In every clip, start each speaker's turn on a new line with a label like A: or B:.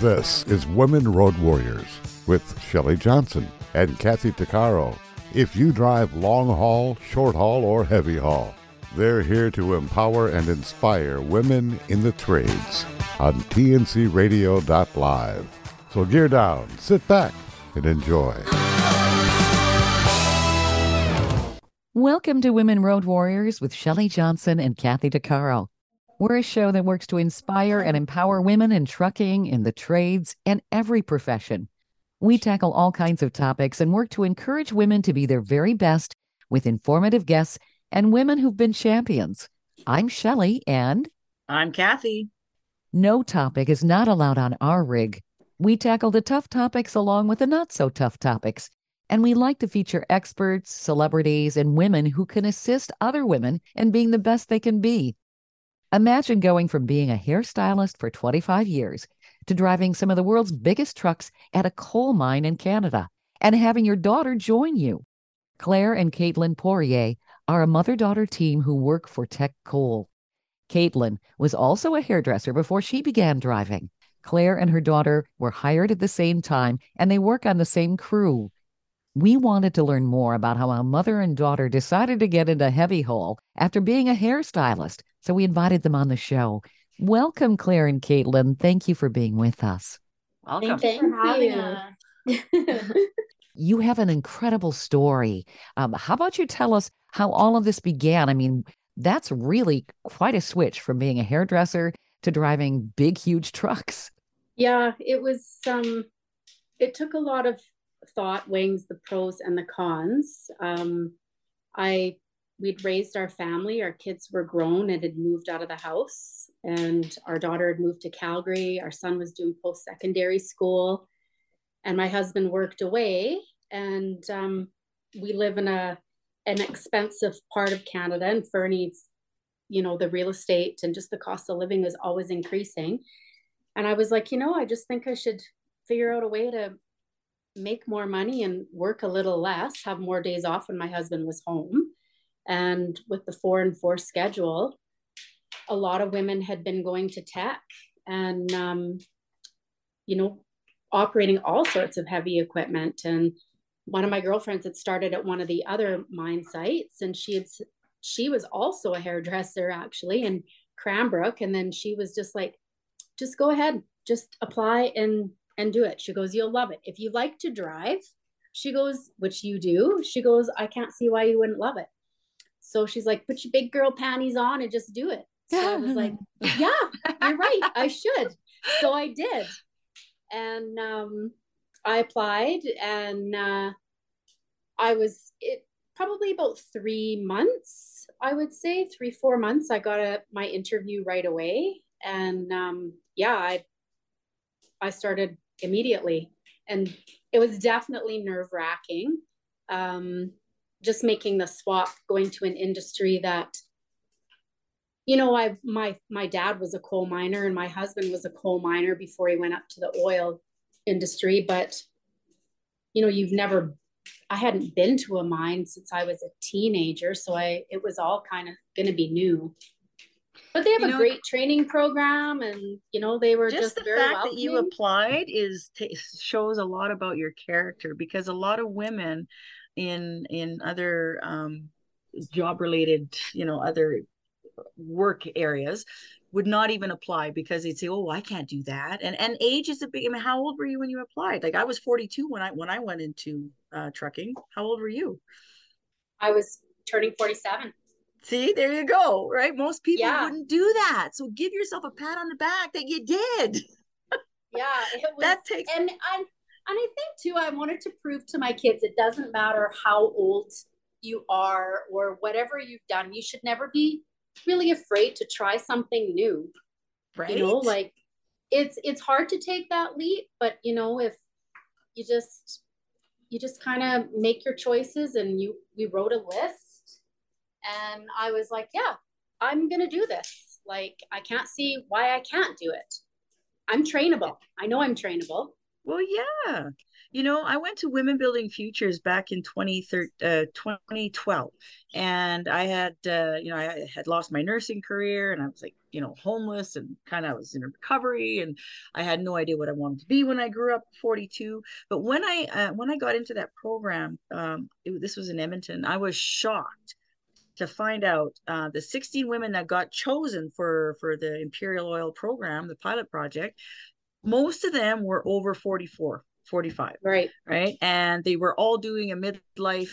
A: This is Women Road Warriors with Shelley Johnson and Kathy Tuccaro. If you drive long haul, short haul, or heavy haul, they're here to empower and inspire women in the trades on tncradio.live. So gear down, sit back, and enjoy.
B: Welcome to Women Road Warriors with Shelley Johnson and Kathy Tuccaro. We're a show that works to inspire and empower women in trucking, in the trades, and every profession. We tackle all kinds of topics and work to encourage women to be their very best with informative guests and women who've been champions. I'm Shelley and
C: I'm Kathy.
B: No topic is not allowed on our rig. We tackle the tough topics along with the not so tough topics. And we like to feature experts, celebrities, and women who can assist other women in being the best they can be. Imagine going from being a hairstylist for 25 years to driving some of the world's biggest trucks at a coal mine in Canada and having your daughter join you. Claire and Kaitlyn Poirier are a mother daughter team who work for Teck Coal. Kaitlyn was also a hairdresser before she began driving. Claire and her daughter were hired at the same time and they work on the same crew. We wanted to learn more about how a mother and daughter decided to get into heavy haul after being a hairstylist so we invited them on the show. Welcome, Claire and Kaitlyn. Thank you for being with us.
C: Welcome.
D: Thank you for having us.
B: You have an incredible story. Um, how about you tell us how all of this began? I mean, that's really quite a switch from being a hairdresser to driving big, huge trucks.
D: yeah, it was um it took a lot of thought weighing the pros and the cons. Um I we'd raised our family, our kids were grown and had moved out of the house and our daughter had moved to Calgary, our son was doing post-secondary school and my husband worked away and um we live in a an expensive part of Canada and Fernie's you know the real estate and just the cost of living is always increasing. And i was like you know i just think i should figure out a way to make more money and work a little less have more days off when my husband was home and with the four and four schedule a lot of women had been going to Teck and um, you know operating all sorts of heavy equipment and one of my girlfriends had started at one of the other mine sites and she had she was also a hairdresser actually in Cranbrook. And then she was just like, just go ahead, just apply and and do it. She goes, you'll love it. If you like to drive, she goes, which you do, she goes, I can't see why you wouldn't love it. So she's like, put your big girl panties on and just do it. So I was like, yeah, you're right. I should. So I did. And um, I applied and uh, I was, it, probably about three months, I would say three, four months. I got a, my interview right away. And um, yeah, I, I started immediately. And it was definitely nerve wracking. Um, just making the swap, going to an industry that, you know, I my my dad was a coal miner and my husband was a coal miner before he went up to the oil industry. But you know, you've never I hadn't been to a mine since I was a teenager, so I it was all kind of going to be new. But they have
C: You
D: a
C: know-
D: great training program, and you know they were
C: Just,
D: just,
C: the
D: very
C: fact that you applied is t- shows a lot about your character because a lot of women in in other um, job related, you know, other work areas would not even apply because they'd say, "Oh, I can't do that." And and age is a big. I mean, how old were you when you applied? Like I was 42 when I when I went into uh, trucking. How old were you?
D: I was turning forty-seven.
C: See, there you go. Right, most people
D: Yeah.
C: wouldn't do that. So give yourself a pat on the back that you did.
D: Yeah, it was.
C: That takes
D: and I and I think too, I wanted to prove to my kids it doesn't matter how old you are or whatever you've done. You should never be really afraid to try something new.
C: right.
D: You know, like it's it's hard to take that leap, but you know, if you just you just kind of make your choices and you we wrote a list and I was like, yeah, I'm gonna do this. Like I can't see why I can't do it. I'm trainable. I know I'm trainable.
C: Well, yeah. You know, I went to Women Building Futures back in 2013, uh, 2012, and I had, uh, you know, I had lost my nursing career and I was like, you know, homeless and kind of was in recovery and I had no idea what I wanted to be when I grew up 42. But when I, uh, when I got into that program, um, it, this was in Edmonton, I was shocked to find out uh, the 16 women that got chosen for for the Imperial Oil program, the pilot project, most of them were over 44 45
D: right.
C: right? And they were all doing a midlife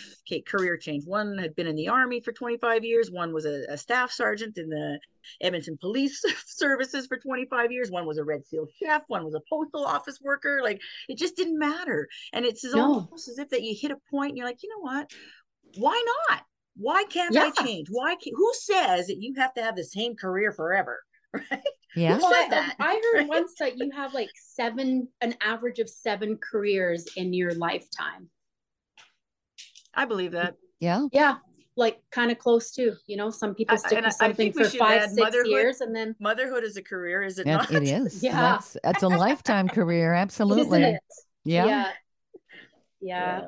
C: career change. One had been in the army for 25 years one was a, a staff sergeant in the edmonton police services for 25 years one was a red seal chef one was a postal office worker like it just didn't matter. And it's no. almost as if that you hit a point and you're like you know what? Why not? Why can't yeah. i change? Why can't, who says that you have to have the same career forever? Right?
B: Yeah.
D: Well, I, um, I, heard once that you have like seven, an average of seven careers in your lifetime.
C: I believe that.
B: Yeah.
D: Yeah. Like kind of close to, you know, some people stick with something for five, six years and then
C: motherhood is a career, is it
B: yeah,
C: not?
B: It is.
D: yeah.
B: That's, that's a lifetime career. Absolutely.
D: Yeah.
C: yeah.
D: Yeah.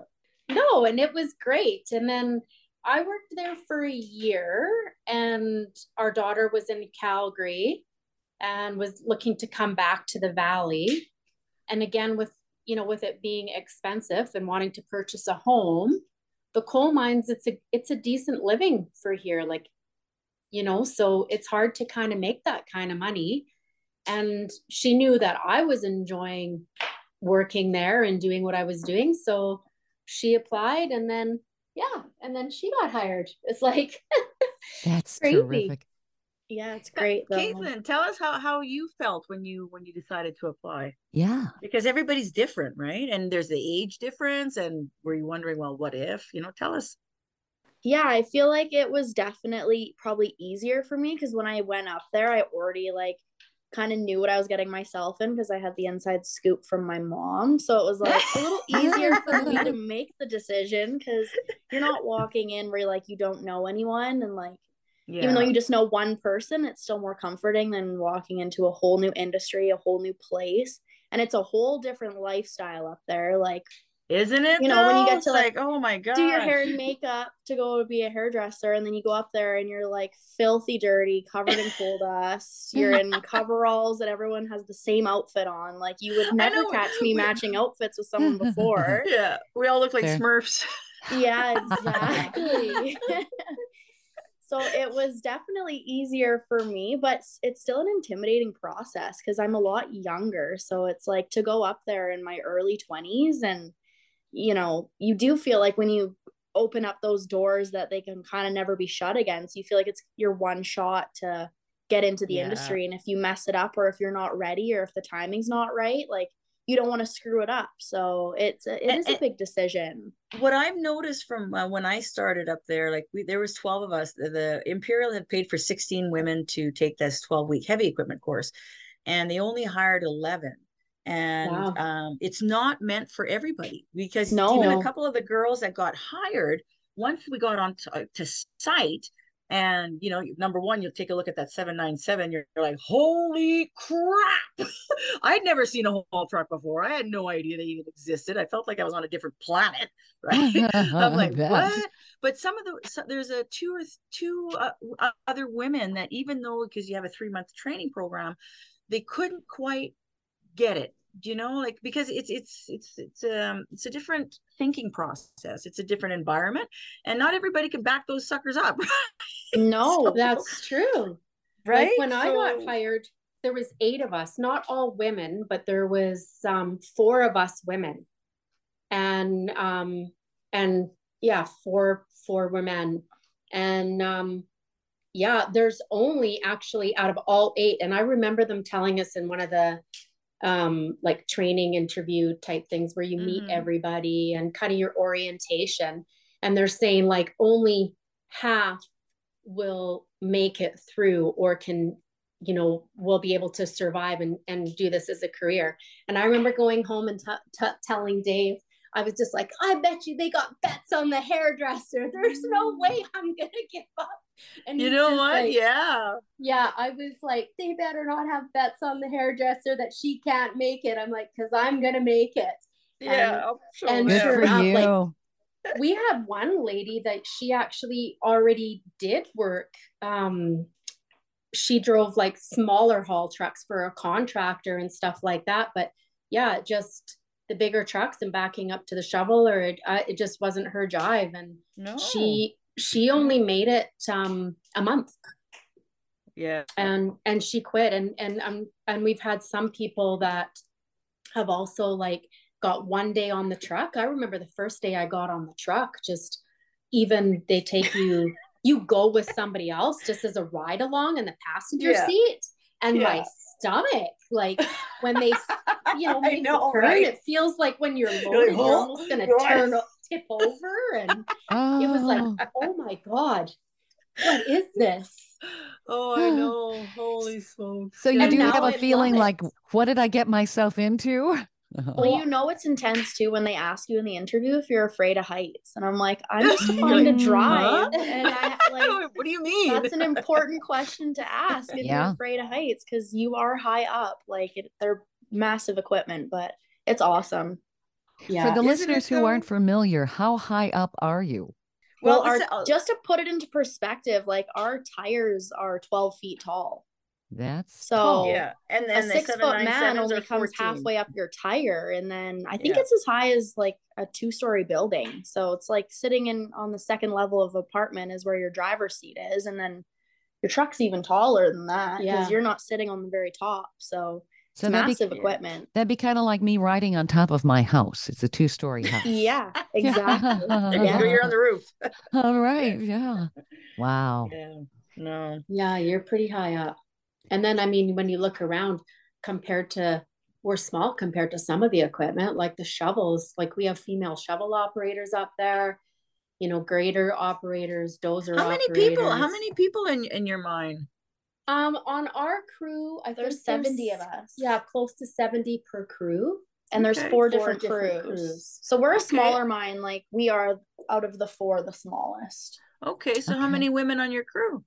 D: No, and it was great. And then I worked there for a year, and our daughter was in Calgary and was looking to come back to the valley. And again, with you know, with it being expensive and wanting to purchase a home, the coal mines it's a it's a decent living for here. Like, you know, so it's hard to kind of make that kind of money. And she knew that I was enjoying working there and doing what I was doing. So she applied and then yeah and then she got hired it's like
B: that's crazy. terrific
D: yeah it's great
C: kaitlyn tell us how, how you felt when you when you decided to apply.
B: Yeah.
C: Because everybody's different right? And there's the age difference and were you wondering well what if? You know tell us.
E: Yeah i feel like it was definitely probably easier for me because when i went up there i already like kind of knew what I was getting myself in because I had the inside scoop from my mom. So it was like a little easier for me to make the decision because you're not walking in where like you don't know anyone and like yeah. even though you just know one person, it's still more comforting than walking into a whole new industry, a whole new place. And it's a whole different lifestyle up there. Like
C: isn't it?
E: You know,
C: though?
E: when you get to
C: like, like, oh my god,
E: do your hair and makeup to go to be a hairdresser, and then you go up there and you're like filthy dirty, covered in coal dust. You're in coveralls that everyone has the same outfit on. Like you would never catch me matching outfits with someone before.
C: Yeah, we all look like Fair. Smurfs.
E: Yeah, exactly. So it was definitely easier for me, but it's still an intimidating process because I'm a lot younger. So it's like to go up there in my early 20s and you know, you do feel like when you open up those doors that they can kind of never be shut again. So you feel like it's your one shot to get into the yeah. industry. And if you mess it up or if you're not ready or if the timing's not right, like you don't want to screw it up. So it's a, it and, is a big decision.
C: What I've noticed from uh, when I started up there, like we, there was 12 of us, the, the Imperial had paid for 16 women to take this 12 week heavy equipment course and they only hired 11 and wow. um, it's not meant for everybody because no. even a couple of the girls that got hired once we got on to, uh, to site and you know number one you'll take a look at that 797 you're, you're like holy crap. I'd never seen a haul truck before. I had no idea they even existed. I felt like i was on a different planet right? I'm like what? But some of the so there's a two or two uh, other women that even though because you have a three month training program they couldn't quite get it you know like because it's it's it's it's um it's a different thinking process. It's a different environment and not everybody can back those suckers up
D: no so, that's true. Right? like when so, i got hired there was eight of us not all women but there was um four of us women. And um and yeah four four women. And um yeah there's only actually out of all eight and i remember them telling us in one of the um, like training interview type things where you meet mm-hmm. everybody and kind of your orientation. And they're saying like only half will make it through or can you know will be able to survive and, and do this as a career and i remember going home and t- t- telling dave i was just like i bet you they got bets on the hairdresser there's no way i'm gonna give up And
C: You know what?
D: like-
C: yeah.
D: Yeah, I was like, they better not have bets on the hairdresser that she can't make it. I'm like, because I'm gonna make it.
C: Yeah. sure
D: and sure enough, like, we had one lady that she actually already did work. Um, she drove like smaller haul trucks for a contractor and stuff like that. But yeah, just the bigger trucks and backing up to the shovel, or it, uh, it just wasn't her jive. And
C: no.
D: she she only made it um a month
C: yeah.
D: and and she quit and and um and we've had some people that have also like got one day on the truck i remember the first day i got on the truck just even they take you you go with somebody else just as a ride along in the passenger
C: Yeah.
D: seat and my stomach like when they you know
C: I know,
D: turn
C: right?
D: it feels like when you're
C: like,
D: loaded you're
C: "Oh,
D: almost gonna
C: God."
D: turn tip over and
B: Oh,
D: it was like oh. oh my god what is this
C: Oh, I know. Holy smokes.
B: so you
D: And
B: do have
D: I
B: a
D: love
B: feeling like, what did I get myself into?
E: Well, you know it's intense too when they ask you in the interview if you're afraid of heights, and I'm like, I'm just trying to drive, and I like
C: what do you mean?
E: that's an important question to ask if
B: Yeah.
E: you're afraid of heights because you are high up. Like it, they're massive equipment, but it's awesome.
D: Yeah
B: For the
C: Isn't it
B: listeners who aren't familiar, how high up are you?
E: Well,
C: Well,
E: our, just to put it into perspective, like our tires are 12 feet tall.
B: That's
E: So
B: tall.
C: yeah, and
E: a
C: then the
E: six foot man only comes
C: 14.
E: halfway up your tire and then i think
C: Yeah.
E: it's as high as like a two story building so it's like sitting in on the second level of apartment is where your driver's seat is and then your truck's even taller than that because
D: Yeah.
E: you're not sitting on the very top so it's
B: So that'd be,
E: massive equipment
B: that'd be kind of like me riding on top of my house. It's a two story house.
E: yeah exactly
C: you
E: Yeah.
C: go, you're on the roof.
B: All right. Yeah. Wow.
C: Yeah. No.
D: Yeah, you're pretty high up. And then, I mean, when you look around compared to, we're small compared to some of the equipment, like the shovels, like we have female shovel operators up there, you know, grader operators, dozer
C: How many people? How many people in in your mind?
D: Um, on our crew, I
E: there's
D: think
E: 70 of us
D: Yeah, close to 70 per crew.
E: and there's four
D: Four
E: different,
D: different
E: crews.
D: crews.
E: so we're a
C: Okay.
E: smaller mine like we are out of the four the smallest
C: Okay, so how many women on your crew?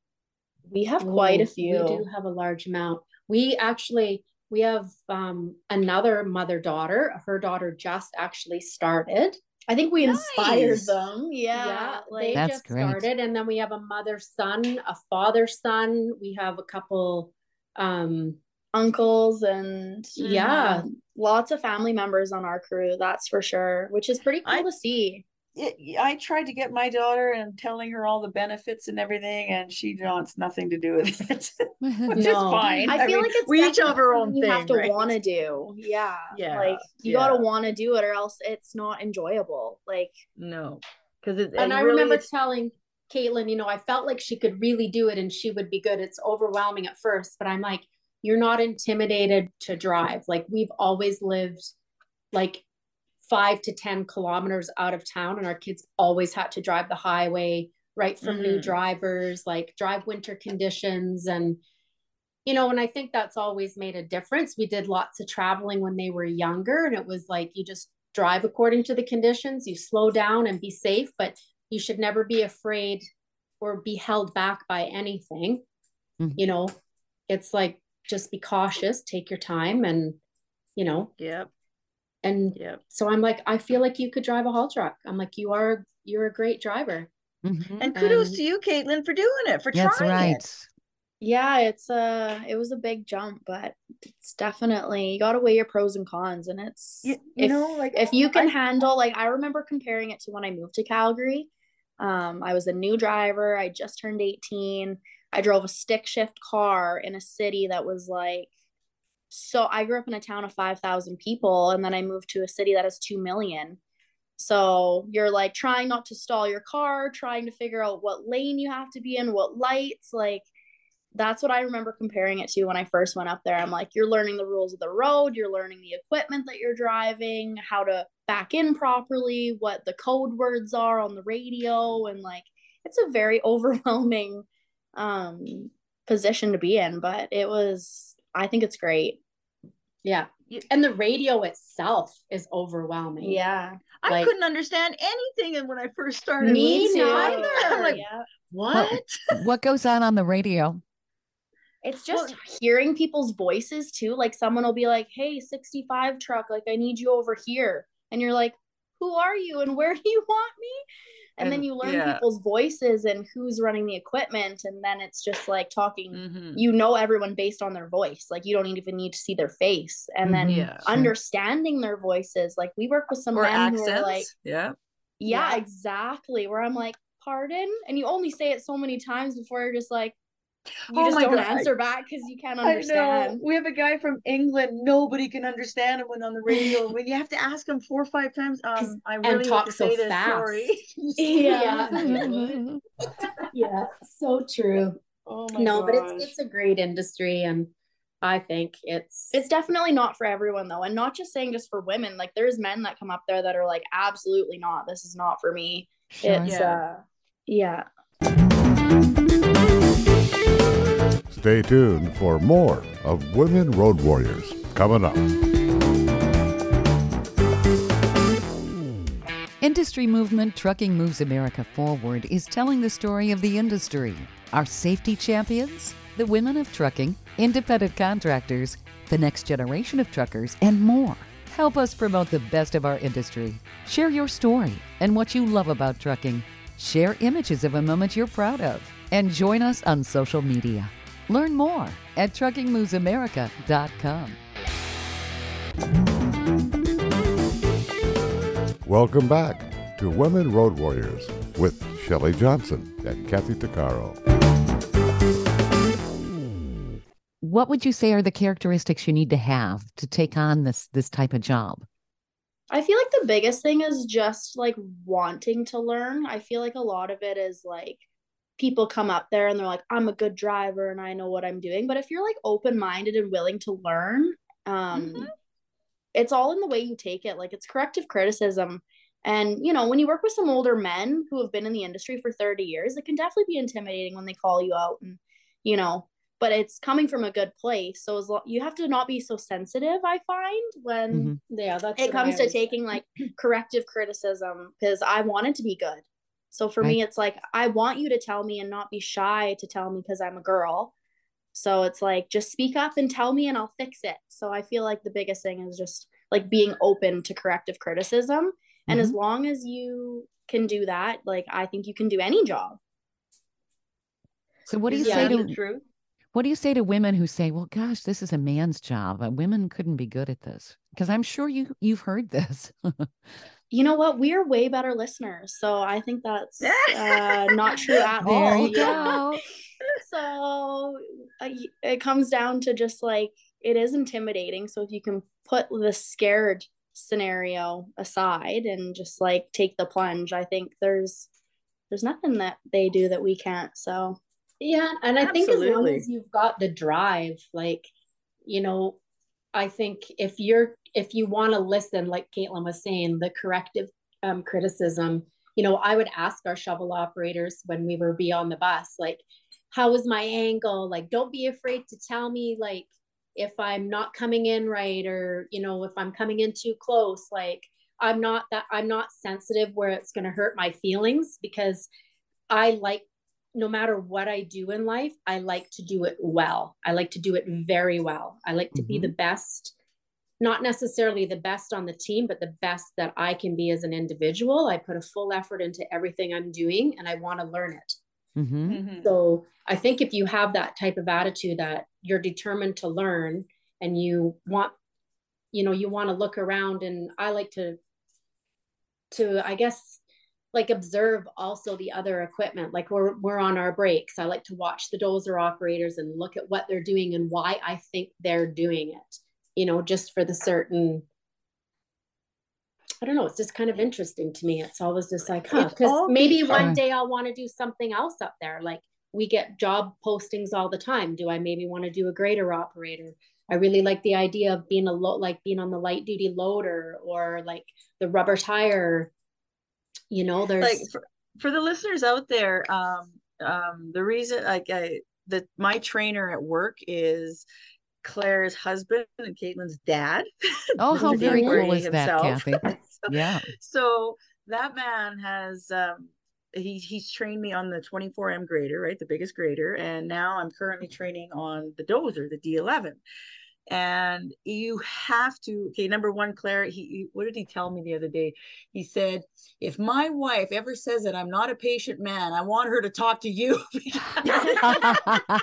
E: we have quite a
D: Oh,
E: few
D: We do have a large amount. We actually we have um another mother daughter. Her daughter just actually started.
E: I think we inspired
C: Nice.
E: them. Yeah.
D: Yeah,
E: like
D: they
B: That's
D: just
B: great.
D: started, and then we have a mother son, a father son. We have a couple. Um,
E: uncles and
D: yeah,
E: lots of family members on our crew, that's for sure, which is pretty cool
C: I-
E: to see.
C: It, I tried to get my daughter and telling her all the benefits and everything, and she wants nothing to do with it, which is
D: No.
C: fine.
E: I feel
C: mean,
E: like it's
C: we each have our own
E: something
C: thing.
E: you have to
C: right?
E: want to do. Yeah.
C: Yeah,
E: Like you
C: yeah.
E: gotta want to do it or else it's not enjoyable. Like
C: No, because it,
D: and
C: it
D: I
C: really
D: remember
C: is-
D: telling Kaitlyn, you know, I felt like she could really do it and she would be good. It's overwhelming at first, but I'm like, you're not intimidated to drive. Like we've always lived like five to 10 kilometers out of town, and our kids always had to drive the highway right from new
C: Mhm.
D: drivers, like drive winter conditions. And, you know, and I think that's always made a difference. We did lots of traveling when they were younger, and it was like you just drive according to the conditions, you slow down and be safe, but you should never be afraid or be held back by anything.
B: Mhm.
D: You know, it's like just be cautious, take your time, and, you know,
C: Yep,
D: and
C: yep.
D: so I'm like, I feel like you could drive a haul truck. I'm like, you are, you're a great driver.
B: Mhm.
C: And kudos
D: And-
C: to you, Kaitlyn, for doing it, for
B: That's
C: trying
B: right.
C: it.
E: yeah, it's a it was a big jump, but it's definitely you gotta weigh your pros and cons and it's
C: You, you
E: if,
C: know, like
E: if you can
C: I-
E: handle like i remember comparing it to when i moved to calgary um, i was a new driver i just turned 18 i drove a stick shift car in a city that was like so i grew up in a town of 5000 people and then i moved to a city that has 2 million so you're like trying not to stall your car trying to figure out what lane you have to be in what lights like that's what I remember comparing it to when I first went up there. I'm like, you're learning the rules of the road, you're learning the equipment that you're driving, how to back in properly, what the code words are on the radio, and like it's a very overwhelming um position to be in, but it was I think it's great.
D: Yeah. And the radio itself is overwhelming.
E: Yeah.
C: I
D: Like-
C: couldn't understand anything and when I first started.
D: Me neither.
C: I'm like,
E: yeah.
C: what?
B: What goes on on the radio?
E: It's just hearing people's voices too. Like someone will be like, "Hey, 65 truck, like I need you over here." And you're like, "Who are you and where do you want me?" And, then you learn
C: yeah.
E: people's voices and who's running the equipment and then it's just like talking
C: Mhm.
E: you know everyone based on their voice. Like you don't even need to see their face. And then
B: Mhm.
C: Yeah.
E: Understanding their voices. Like we work with some
C: Or
E: men who
C: accents.
E: are like,
C: yeah.
E: yeah,
D: Yeah.
E: exactly. Where I'm like, pardon? And you only say it so many times before you're just like, you
C: Oh
E: just
C: my
E: don't
C: God.
E: answer back because you can't
C: I know.
E: understand.
C: We have a guy from England. Nobody can understand him when on the radio. when you have to ask him four or five times, um, I really
D: talk
C: to
D: so
C: say this. Sorry.
E: Yeah.
D: yeah, so true.
C: oh my
D: No, but it's it's a great industry and I think it's
E: It's definitely not for everyone though. And not just saying just for women. Like there's men that come up there that are like, absolutely not. This is not for me.
B: Sure.
E: It's
C: Yeah.
E: uh yeah.
A: Stay tuned for more of Women Road Warriors coming up.
B: Industry movement Trucking Moves America Forward is telling the story of the industry. Our safety champions, the women of trucking, independent contractors, the next generation of truckers, and more. Help us promote the best of our industry. Share your story and what you love about trucking. Share images of a moment you're proud of. And join us on social media. Learn more at truckingmovesamerica.com.
A: Welcome back to Women Road Warriors with Shelley Johnson and Kathy Tuccaro.
B: What would you say are the characteristics you need to have to take on this this type of job?
E: I feel like the biggest thing is just like wanting to learn. I feel like a lot of it is like people come up there and they're like, I'm a good driver and I know what I'm doing. But if you're like open minded and willing to learn, um,
C: Mhm.
E: it's all in the way you take it. Like it's corrective criticism. And you know, when you work with some older men who have been in the industry for 30 years, it can definitely be intimidating when they call you out and you know, but it's coming from a good place. So as lo- you have to not be so sensitive, I find, when
B: Mhm.
D: yeah, that's
E: it comes to taking like corrective criticism because I want it to be good. So for me, it's like I want you to tell me and not be shy to tell me because I'm a girl. So it's like just speak up and tell me and I'll fix it. So I feel like the biggest thing is just like being open to corrective criticism. And as mm-hmm. long as you can do that, like I think you can do any job.
B: So what do you
C: Is
B: say to
C: the truth?
B: What do you say to women who say, "Well, gosh, this is a man's job. Uh, Women couldn't be good at this." Because I'm sure you you've heard this.
E: You know what? We're way better listeners. So I think that's uh, not true at
B: there
E: all.
B: you go.
E: so uh, it comes down to just like it is intimidating so if you can put the scared scenario aside and just like take the plunge i think there's there's nothing that they do that we can't so
D: Yeah, and I think as long as you've got the drive, like, you know, I think if you're if you want to listen, like Kaitlyn was saying, the corrective um, criticism, you know, I would ask our shovel operators when we were beyond the bus, like, how was my angle? Like, don't be afraid to tell me, like, if I'm not coming in right, or you know, if I'm coming in too close, like. I'm not that I'm not sensitive where it's going to hurt my feelings because I like no matter what I do in life, I like to do it well. I like to do it very well. I like to be
B: Mhm.
D: the best, not necessarily the best on the team, but the best that I can be as an individual. I put a full effort into everything I'm doing and I want to learn it.
B: hmm
C: Mhm.
D: So I think if you have that type of attitude that you're determined to learn and you want, you know, you want to look around and I like to, to, I guess, like observe also the other equipment. Like we're, we're on our breaks. I like to watch the dozer operators and look at what they're doing and why I think they're doing it, you know, just for the certain, I don't know. It's just kind of interesting to me. It's always just like, huh, because maybe one day I'll want to do something else up there. Like we get job postings all the time. Do I maybe want to do a grader operator? I really like the idea of being a lo- like being on the light duty loader or like the rubber tire. You know, there's
C: like for, for the listeners out there um um the reason like i that my trainer at work is Claire's husband and Kaitlyn's dad.
B: Oh, how very cool is that. Kathy?
C: so,
B: Yeah.
C: so that man has um he he's trained me on the 24M grader, right? The biggest grader. And now I'm currently training on the dozer, the D11. And you have to, okay, number one, Claire, he, he what did he tell me the other day? He said, if my wife ever says that I'm not a patient man, I want her to talk to you.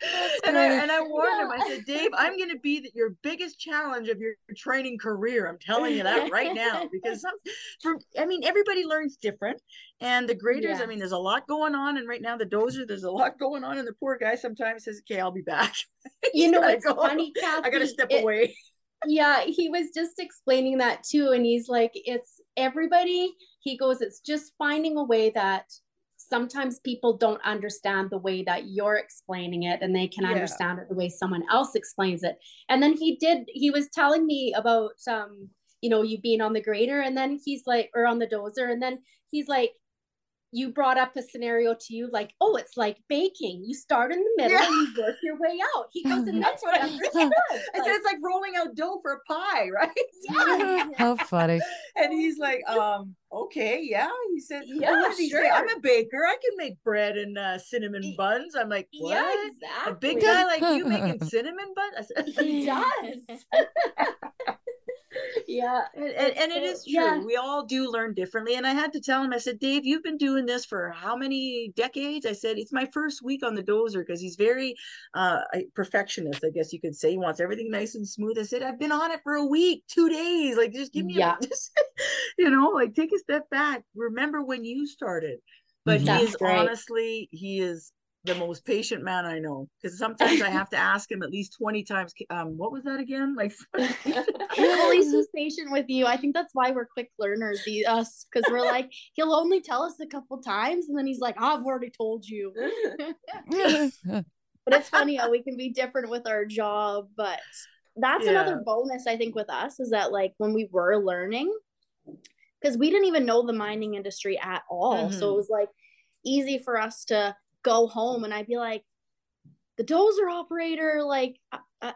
C: and I and I warned him. I said, Dave, I'm going to be the, your biggest challenge of your training career. I'm telling you that right now because some, for I mean, everybody learns different, and the graders. I mean, there's a lot going on, and right now the dozer, there's a lot going on, and the poor guy sometimes says, "Okay, I'll be back."
D: You know what's
C: go.
D: funny, Kathy?
C: I got to step
D: It-
C: away.
D: yeah he was just explaining that too and he's like it's everybody he goes it's just finding a way that sometimes people don't understand the way that you're explaining it and they can
C: Yeah.
D: understand it the way someone else explains it and then he did he was telling me about um you know you being on the grader and then he's like or on the dozer and then he's like you brought up a scenario to you like oh it's like baking you start in the middle
C: Yeah.
D: and you work your way out he goes and
C: That's
D: that's
C: what
D: what
C: I-
D: understood
C: I said it's like rolling out dough for a pie, right?
D: yeah
B: How funny.
C: And he's like, um, okay, yeah. He said,
D: Yeah,
C: "Well, what did say?
D: sure.
C: I'm a baker. I can make bread and uh, cinnamon buns. I'm like, what?
D: Yeah,
C: A big guy like you making cinnamon buns? I said,
D: He does. yeah.
C: and, and, and it
D: It's
C: true.
D: yeah.
C: We all do learn differently. And I had to tell him, I said, Dave, you've been doing this for how many decades? I said, it's my first week on the dozer because he's very uh, perfectionist, I guess you could say. He wants everything nice and smooth. I said, I've been on it for a week, two days. Like, just give me,
D: Yeah.
C: a, just, you know, like take a step back. Remember when you started. But
B: Mhm.
C: he is
D: great.
C: honestly, he is the most patient man I know. Because sometimes I have to ask him at least 20 times, um, what was that again? Like,
E: well, he's just patient with you. I think that's why we're quick learners, the us, because we're like, he'll only tell us a couple times, and then he's like, I've already told you. But it's funny how we can be different with our job. But that's
C: Yeah.
E: another bonus, I think, with us is that like when we were learning, because we didn't even know the mining industry at all. So
C: Mhm.
E: it was like easy for us to go home and I'd be like, the dozer operator, like,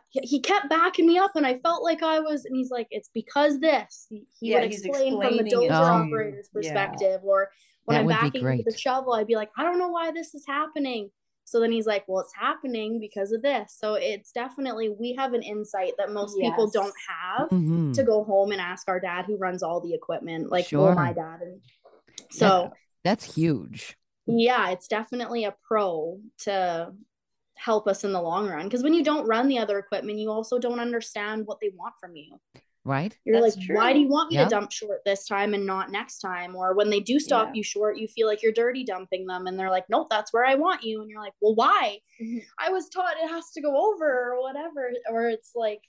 E: he- he kept backing me up and I felt like I was, and he's like, it's because this. He, he
C: Yeah,
E: would explain from the
C: explaining it
E: dozer
B: to
C: you.
E: operator's
C: Yeah.
E: perspective. Or when
B: That
E: I'm backing into the shovel, I'd be like, I don't know why this is happening. So then he's like, well, it's happening because of this. So it's definitely, we have an insight that most people don't have
B: Mhm.
E: to go home and ask our dad who runs all the equipment, like
B: Sure.
E: well, my dad. And so
B: That's huge.
E: Yeah, it's definitely a pro to help us in the long run. Because when you don't run the other equipment, you also don't understand what they want from you.
B: Right?
E: You're
C: That's
E: like, why do you want me
B: Yeah.
E: to dump short this time and not next time? Or when they do stop
C: Yeah.
E: you short, you feel like you're dirty dumping them, and they're like, nope, that's where I want you. And you're like, well, why?
C: Mm-hmm.
E: Mhm. I was taught it has to go over or whatever. Or it's like,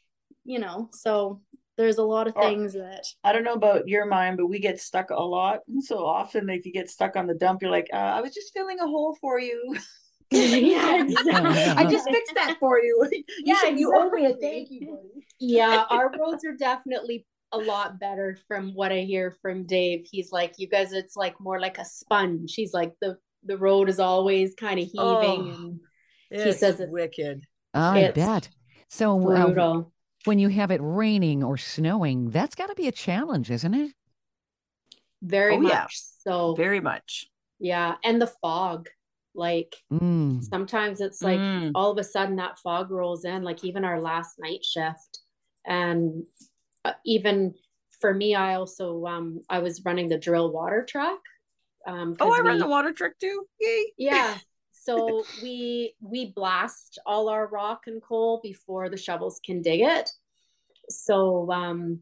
E: you know, so there's a lot of
C: Or-
E: things that
C: I don't know about your mind, but we get stuck a lot. So often, if you get stuck on the dump, you're like, uh, I was just filling a hole for you.
E: yeah, exactly.
C: I just fixed that for you. you
E: Yeah,
C: should, you owe me a thank you,
D: yeah, our roads are definitely a lot better from what I hear from Dave. He's like, you guys, it's like more like a sponge. He's like the the road is always kind of heaving
C: Oh,
D: and
C: It's
D: says it's-
C: wicked.
B: I
D: It's
B: bet. So uh,
D: brutal.
B: When you have it raining or snowing, that's got to be a challenge, isn't it?
D: Very
C: Oh,
D: much
C: yeah.
D: so.
C: Very much.
D: yeah, and the fog. Like
B: Mm.
D: sometimes it's like
C: Mm.
D: all of a sudden that fog rolls in like even our last night shift and uh, even for me i also um i was running the drill water truck um
C: Oh,
D: 'cause
C: I run the water truck too. Yay.
D: yeah so we we blast all our rock and coal before the shovels can dig it. So um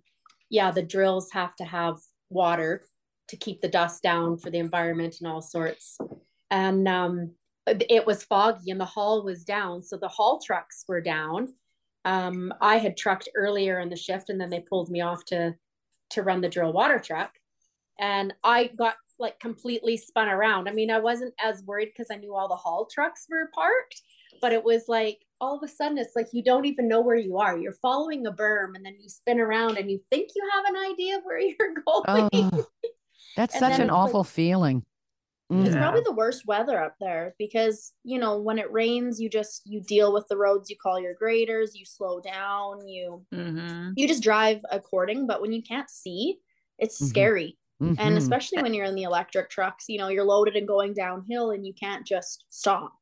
D: yeah the drills have to have water to keep the dust down for the environment and all sorts. And um it was foggy and the haul was down. So the haul trucks were down. Um i had trucked earlier in the shift and then they pulled me off to to run the drill water truck. And i got like completely spun around. I mean, I wasn't as worried because I knew all the haul trucks were parked, but it was like all of a sudden it's like you don't even know where you are. You're following a berm and then you spin around and you think you have an idea of where you're going.
B: Oh, that's such an
D: it's like-
B: awful feeling.
E: It's probably the worst weather up there because, you know, when it rains, you just you deal with the roads, you call your graders, you slow down, you
C: Mm-hmm.
E: you just drive according, but when you can't see, it's
B: Mhm.
E: scary. And
B: Mhm.
E: especially when you're in the electric trucks, you know, you're loaded and going downhill and you can't just stop.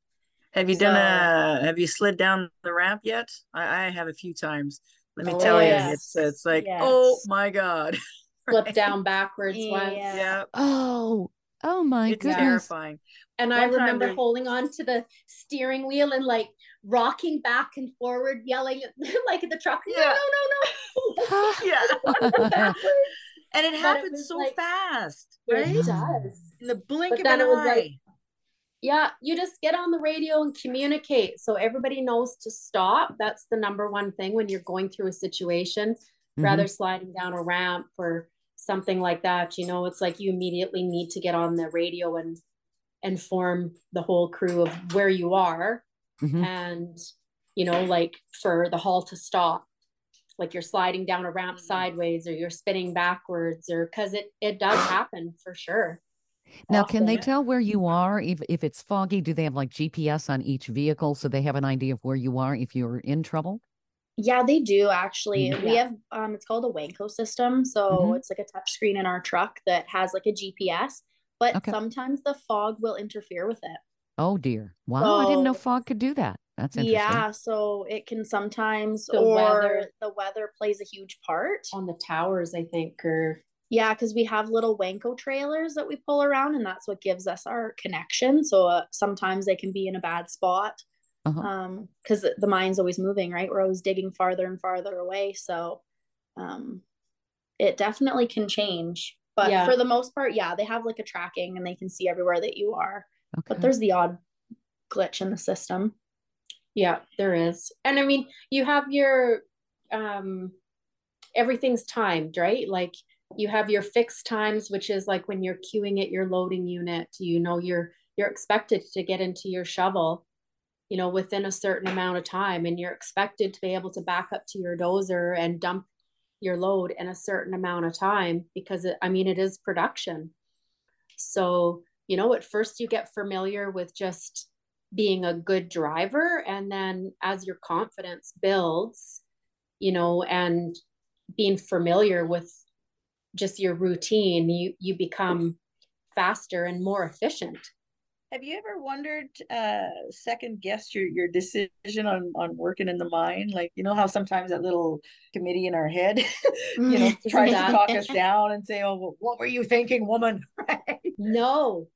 C: Have you done a? Have you slid down the ramp yet? I, I have a few times. Let me
D: Oh,
C: tell you, it's it's like, oh my god,
D: Flipped down backwards once.
E: Yeah.
C: yeah,
B: oh, oh my
C: it's
B: goodness.
C: terrifying.
D: And I
C: One time
D: remember
C: there-
D: holding on to the steering wheel and like rocking back and forward, yelling like at the truck,
C: Yeah.
D: no, no, no.
C: Yeah,
D: backwards.
C: And it
D: But it
C: happens so
D: like-
C: fast,
D: It does.
C: In the blink
D: But
C: of an
D: it was
C: eye.
D: like- Yeah, you just get on the radio and communicate so everybody knows to stop. That's the number one thing when you're going through a situation,
B: Mhm.
D: rather sliding down a ramp or something like that. You know, it's like you immediately need to get on the radio and inform the whole crew of where you are
B: Mhm.
D: and you know like for the haul to stop like you're sliding down a ramp
C: Mhm.
D: sideways or you're spinning backwards or because it it does happen for sure
B: Now, can they tell where you are if, if it's foggy? Do they have like GPS on each vehicle so they have an idea of where you are if you're in trouble?
E: Yeah, they do actually.
B: Mhm.
E: We have um it's called a Wenco system. So
B: Mhm.
E: it's like a touch screen in our truck that has like a GPS, but
B: Okay.
E: sometimes the fog will interfere with it.
B: Oh dear. Wow, I didn't know fog could do that. That's interesting.
E: Yeah, so it can sometimes
D: The
E: or
D: weather.
E: the weather plays a huge part.
D: on the towers i think or
E: Yeah, because we have little Wenco trailers that we pull around, and that's what gives us our connection. So uh, sometimes they can be in a bad spot,
B: Uh-huh.
E: um, because the, the mine's always moving, right? We're always digging farther and farther away, so um, it definitely can change. But
D: Yeah.
E: for the most part, yeah, they have like a tracking, and they can see everywhere that you are.
B: Okay.
E: But there's the odd glitch in the system.
D: Yeah there is. And i mean you have your um everything's timed right? Like you have your fixed times which is like when you're queuing at your loading unit you know you're you're expected to get into your shovel you know within a certain amount of time and you're expected to be able to back up to your dozer and dump your load in a certain amount of time because it, i mean it is production. So you know at first you get familiar with just being a good driver and then as your confidence builds you know and being familiar with just your routine you you become faster and more efficient
C: Have you ever wondered, uh, second guessed your your decision on on working in the mine? Like, you know how sometimes that little committee in our head, you know,
D: Isn't
C: tries to talk us down and say, "Oh, well, what were you thinking, woman?" Right?
D: no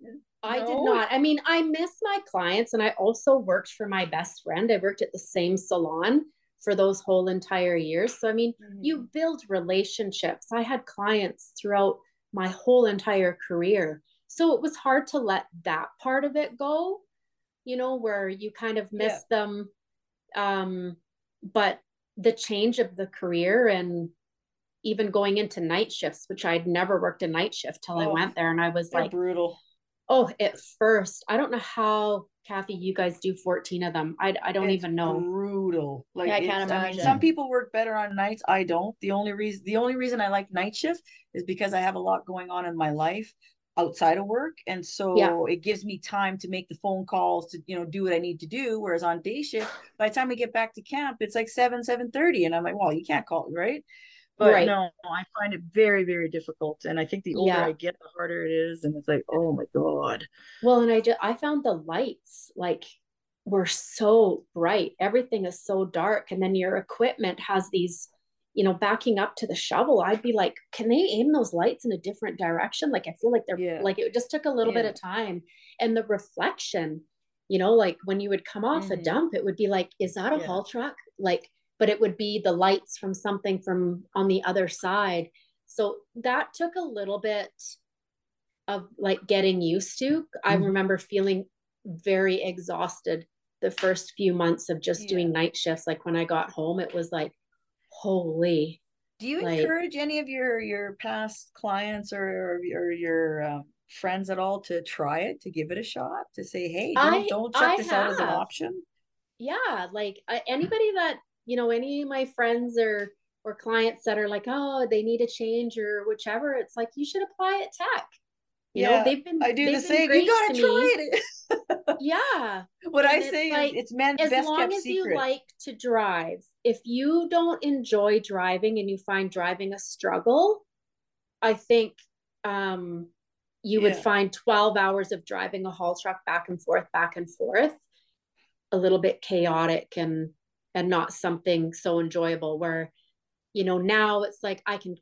D: i did not i mean i miss my clients and i also worked for my best friend i worked at the same salon for those whole entire years so i mean you build relationships. I had clients throughout my whole entire career. So it was hard to let that part of it go, you know, where you kind of miss them. Um, but the change of the career and even going into night shifts, which I'd never worked a night shift till I
C: Oh,
D: went there and I was like,
C: brutal.
D: Oh, at first, I don't know how Kathy, you guys do 14 of them. I, I don't
C: It's
D: even know.
C: Brutal. Like
E: I can't
C: it's- I mean,
E: imagine.
C: some people work better on nights. I don't. The only reason the only reason I like night shift is because I have a lot going on in my life outside of work. And so
D: Yeah.
C: it gives me time to make the phone calls to, you know, do what I need to do. Whereas on day shift, by the time we get back to camp, it's like seven, seven thirty. And I'm like, well, you can't call it, right? But
D: Right.
C: no, I find it very, very difficult. And I think the older
D: Yeah.
C: I get, the harder it is. And it's like, oh my God.
D: Well, and I just I found the lights like were so bright. Everything is so dark, and then your equipment has these, you know, backing up to the shovel. I'd be like, can they aim those lights in a different direction? Like I feel like they're
C: Yeah.
D: like it just took a little bit of time, and the reflection, you know, like when you would come off a
C: Mhm.
D: dump, it would be like, is that a
C: Yeah.
D: haul truck? Like, but it would be the lights from something from on the other side. So that took a little bit of like getting used to. I
B: Mhm.
D: remember feeling very exhausted the first few months of just doing night shifts. Like when I got home, it was like, holy.
C: Do you
D: Like-
C: encourage any of your your past clients or or, or your um, friends at all to try it, to give it a shot, to say, hey, don't,
D: I-
C: don't shut
D: I
C: this out as an option?
D: Yeah, like I, anybody that, you know, any of my friends or or clients that are like, oh, they need a change or whichever, it's like you should apply at Teck. You know, they've been
C: I do the same. You gotta
D: to
C: try
D: me.
C: it.
D: Yeah.
C: what
D: And
C: I say
D: like,
C: is it's man's
D: as
C: best
D: long as
C: secret.
D: you like to drive if you don't enjoy driving and you find driving a struggle i think um you would find 12 hours of driving a haul truck back and forth back and forth a little bit chaotic and and not something so enjoyable where you know now it's like i can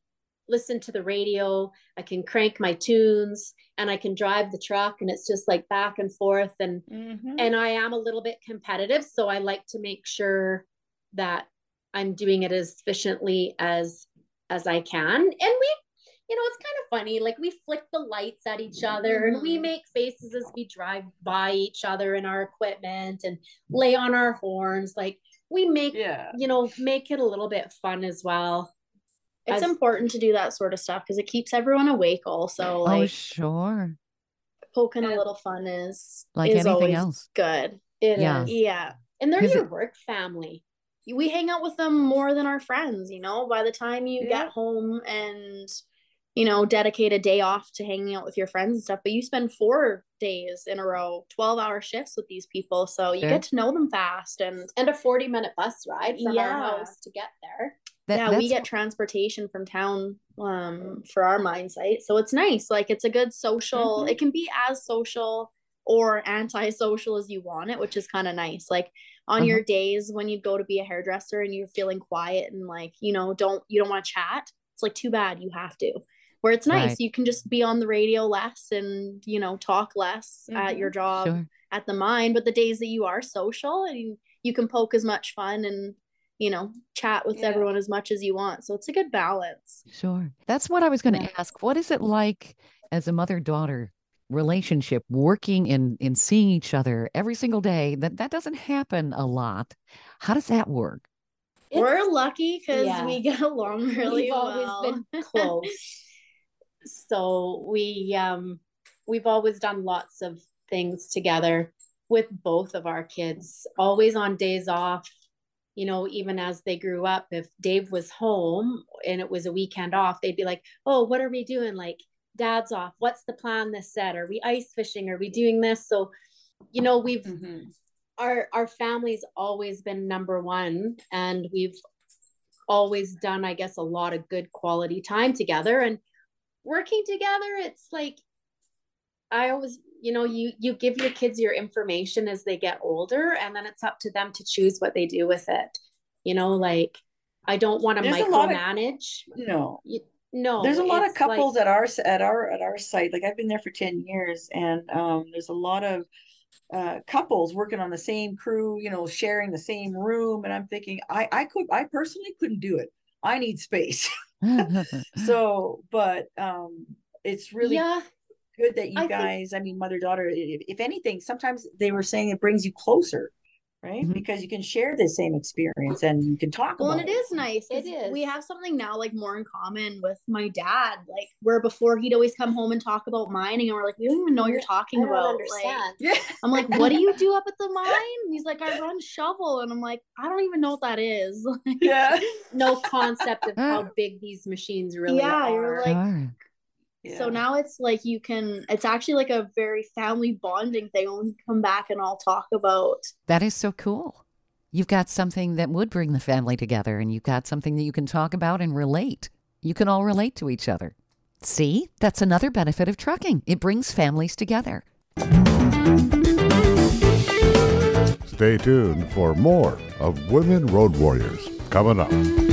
D: listen to the radio i can crank my tunes and i can drive the truck and it's just like back and forth and
C: Mhm.
D: and I am a little bit competitive. So I like to make sure that I'm doing it as efficiently as as I can. And we, you know, it's kind of funny. Like we flick the lights at each other and we
E: Mhm.
D: make faces as we drive by each other in our equipment and lay on our horns. Like we make,
C: yeah.
D: you know, make it a little bit fun as well.
E: It's
D: As-
E: important to do that sort of stuff because it keeps everyone awake. Also,
B: oh, sure.
E: poking a little fun is
B: Like
E: is
B: anything else.
E: good.
D: It is,
B: Yeah.
E: Yeah,
D: And they're your
B: it-
D: work family.
E: we hang out with them more than our friends. You know, by the time you
C: Yeah.
E: get home and you know dedicate a day off to hanging out with your friends and stuff, but you spend four days in a row, twelve hour shifts with these people, so you
B: Sure.
E: get to know them fast and.
D: And a 40 minute bus ride from
E: Yeah.
D: our house to get there.
B: That-
E: yeah, we get transportation from town um for our mine site. So it's nice. Like it's a good social.
C: Mhm.
E: It can be as social or anti-social as you want it, which is kind of nice. Like on
B: Uh-huh.
E: your days when you go to be a hairdresser and you're feeling quiet and like, you know, don't you don't want to chat. It's like too bad you have to. Where it's nice,
B: Right.
E: you can just be on the radio less and, you know, talk less at
C: Mhm.
E: your job
B: sure.
E: at the mine. But the days that you are social and you, you can poke as much fun and you know chat with
C: Yeah.
E: everyone as much as you want so it's a good balance
B: Sure. That's what I was going to
E: Yeah.
B: ask. What is it like as a mother daughter relationship working and in seeing each other every single day? That that doesn't happen a lot. How does that work?
E: we're lucky because
D: yeah.
E: we get along really
D: we've
E: well
D: always been close so we um we've always done lots of things together with both of our kids always on days off you know even as they grew up if dave was home and it was a weekend off they'd be like oh what are we doing? Like dad's off. What's the plan this set? Are we ice fishing? Are we doing this? So you know we've
C: Mhm.
D: our our family's always been number one and we've always done i guess a lot of good quality time together. And working together it's like i always you know you you give your kids your information as they get older and then it's up to them to choose what they do with it you know like i don't want to
C: lot of-
D: micromanage
C: No.
D: You- no
C: there's a lot of
D: it's like-
C: couples at our at our at our site. Like I've been there for 10 years and um there's a lot of uh couples working on the same crew, you know, sharing the same room. And I'm thinking, I I could I personally couldn't do it. I need space. so but um it's really
D: yeah.
C: good that you
D: I think-
C: guys, I mean, mother daughter, if, if anything, sometimes they were saying it brings you closer, right?
B: Mhm.
C: Because you can share the same experience and you can talk
E: well
C: about
E: and it is nice
D: It
E: 'cause
D: is.
E: we have something now like more in common with my dad like where before he'd always come home and talk about mining and we're like we don't even know what you're talking
D: I don't
E: about
D: understand.
C: Yeah.
E: like i'm like what do you do up at the mine and he's like i run shovel and i'm like i don't even know what that is Like,
C: Yeah.
D: no concept of how big these machines really
E: Yeah,
D: are.
E: you're like-
B: Sure.
E: So now it's like you can, it's actually like a very family bonding thing when we come back and all talk about.
B: That is so cool. You've got something that would bring the family together, and you've got something that you can talk about and relate. You can all relate to each other. See, that's another benefit of trucking. It brings families together.
A: Stay tuned for more of Women Road Warriors coming up.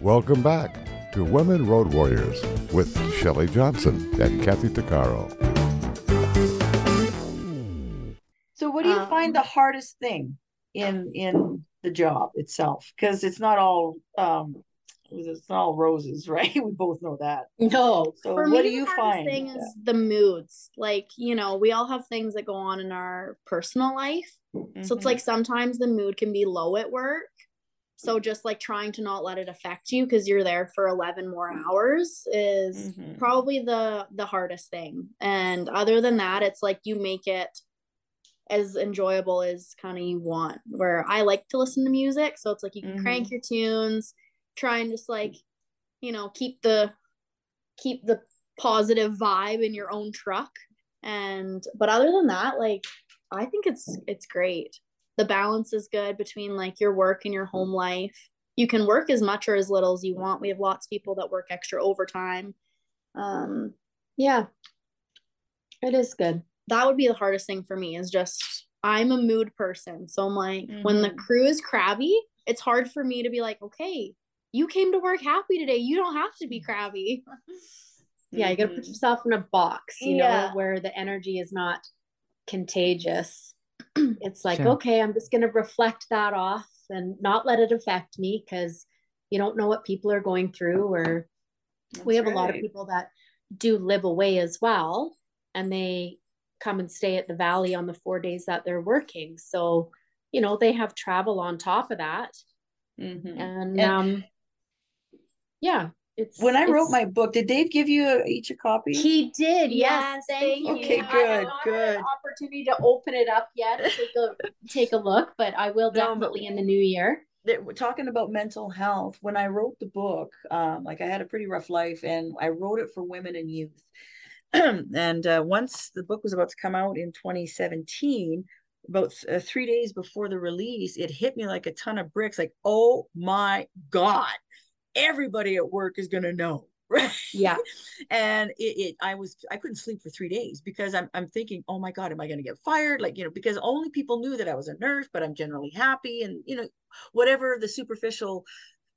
A: Welcome back to Women Road Warriors with Shelley Johnson and Kathy Tuccaro.
C: So what do you find the
E: Um,
C: hardest thing in in the job itself because it's not all um it's not all roses, right? We both know that.
D: No.
C: So
E: For
C: what
E: me,
C: do you
E: the
C: find?
E: thing is the moods. Like, you know, we all have things that go on in our personal life. So it's like sometimes the mood can be low at work. So just like trying to not let it affect you because you're there for 11 more hours is
C: Mhm.
E: probably the the hardest thing. And other than that, it's like you make it as enjoyable as kind of you want. Where I like to listen to music, so it's like you can crank your tunes, try and just like, you know, keep the keep the positive vibe in your own truck. And but other than that, like I think it's it's great. The balance is good between like your work and your home life. You can work as much or as little as you want. We have lots of people that work extra overtime. Um,
D: Yeah. It is good.
E: that would be the hardest thing for me is just I'm a mood person. So I'm like when the
C: Mhm.
E: crew is crabby, it's hard for me to be like, okay, you came to work happy today. You don't have to be crabby.
D: Yeah, you got to put
C: Mhm.
D: yourself in a box, you
E: Yeah.
D: know, where the energy is not contagious. It's like,
B: Sure.
D: okay, I'm just going to reflect that off and not let it affect me because you don't know what people are going through. Or we have
C: That's
D: a lot of people that do live away as well, and they come and stay at the valley on the four days that they're working. So, you know, they have travel on top of that.
C: Mhm.
D: And,
C: And-
D: um, yeah, it's
C: When I wrote my book, did Dave give you a, each a copy?
D: He did, yes.
E: Yes,
D: thank
E: thank
D: you.
C: Okay,
D: I
C: good,
D: an
C: good.
D: opportunity to open it up yet take a take a look, but I will
C: No,
D: definitely in the new year.
C: that we're talking about mental health when i wrote the book um, like i had a pretty rough life and i wrote it for women and youth and uh, once the book was about to come out in 2017 about th- uh, three days before the release it hit me like a ton of bricks like oh my god everybody at work is going to know right
D: Yeah.
C: and it, it i was i couldn't sleep for three days because i'm, I'm thinking oh my god am i going to get fired like you know because only people knew that i was a nurse but i'm generally happy and you know whatever the superficial